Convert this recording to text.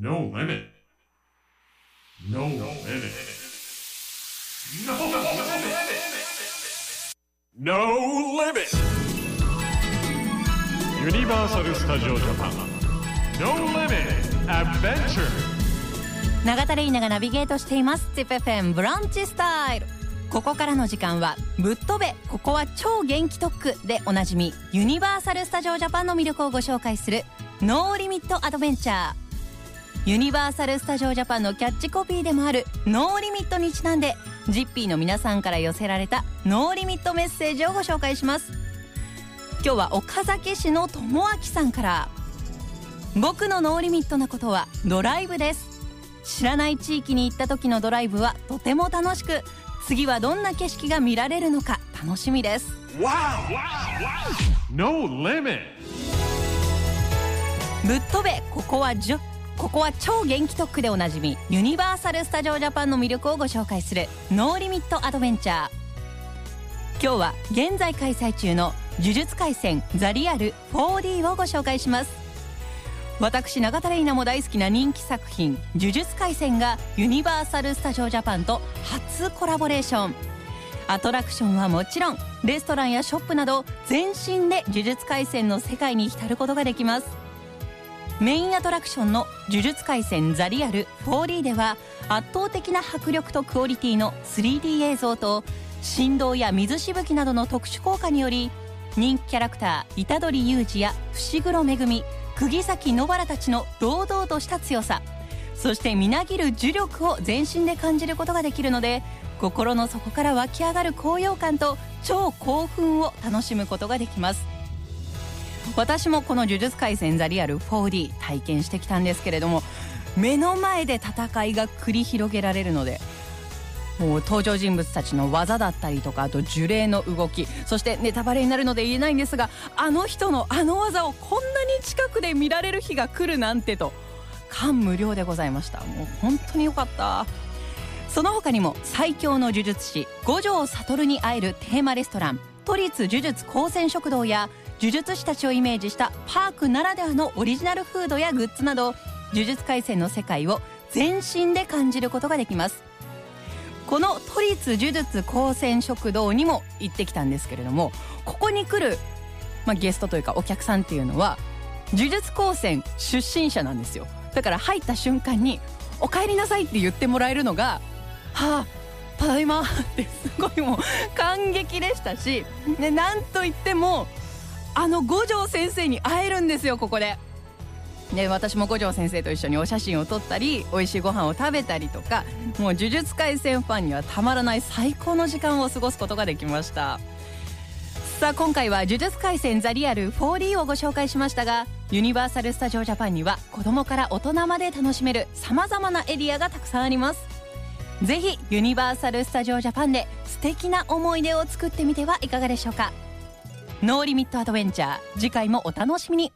No limit. No limit. No limit. No limit. ユニバーサル・スタジオ・ジャパン No Limit Adventure 永田玲奈がナビゲートしています ZIPFM ブランチスタイルここからの時間は「ぶっ飛べここは超元気特区」でおなじみユニバーサル・スタジオ・ジャパンの魅力をご紹介する「No Limit Adventure」ユニバーサル・スタジオ・ジャパンのキャッチコピーでもある「No Limit」にちなんでジッピーの皆さんから寄せられた No Limit メッセージをご紹介します。今日は岡崎市の智明さんから。僕の No Limit なことはドライブです。知らない地域に行った時のドライブはとても楽しく次はどんな景色が見られるのか楽しみです。No Limit. ぶっ飛べここはじょここは超元気特区でおなじみユニバーサル・スタジオ・ジャパンの魅力をご紹介する No Limit Adventure。今日は現在開催中の呪術廻戦ザリアル 4D をご紹介します。私永田玲奈も大好きな人気作品「呪術廻戦」がユニバーサル・スタジオ・ジャパンと初コラボレーション。アトラクションはもちろんレストランやショップなど全身で呪術廻戦の世界に浸ることができます。メインアトラクションの「呪術廻戦ザリアル 4D」では圧倒的な迫力とクオリティの 3D 映像と振動や水しぶきなどの特殊効果により人気キャラクター虎杖裕二や伏黒恵釘崎野原たちの堂々とした強さ。そしてみなぎる呪力を全身で感じることができるので心の底から湧き上がる高揚感と超興奮を楽しむことができます。私もこの「呪術廻戦ザリアル 4D」体験してきたんですけれども目の前で戦いが繰り広げられるのでもう登場人物たちの技だったりとかあと呪霊の動きそしてネタバレになるので言えないんですがあの人のあの技をこんなに近くで見られる日が来るなんてと感無量でございました。もう本当によかった。その他にも最強の呪術師五条悟に会えるテーマレストラン都立呪術高専食堂や呪術師たちをイメージしたパークならではのオリジナルフードやグッズなど呪術廻戦の世界を全身で感じることができます。この都立呪術高専食堂にも行ってきたんですけれどもここに来る、まあ、ゲストというかお客さんっていうのは呪術高専出身者なんですよ。だから入った瞬間に「お帰りなさい」って言ってもらえるのが「はあただいま」ってすごいもう感激でしたし、ね、なんといってもあの五条先生に会えるんですよここで。で私も五条先生と一緒にお写真を撮ったり美味しいご飯を食べたりとかもう呪術廻戦ファンにはたまらない最高の時間を過ごすことができました。さあ今回は「呪術廻戦ザリアル 4D」をご紹介しましたがユニバーサル・スタジオ・ジャパンには子供から大人まで楽しめるさまざまなエリアがたくさんあります。ぜひユニバーサル・スタジオ・ジャパンで素敵な思い出を作ってみてはいかがでしょうか。 No Limit Adventure。次回もお楽しみに。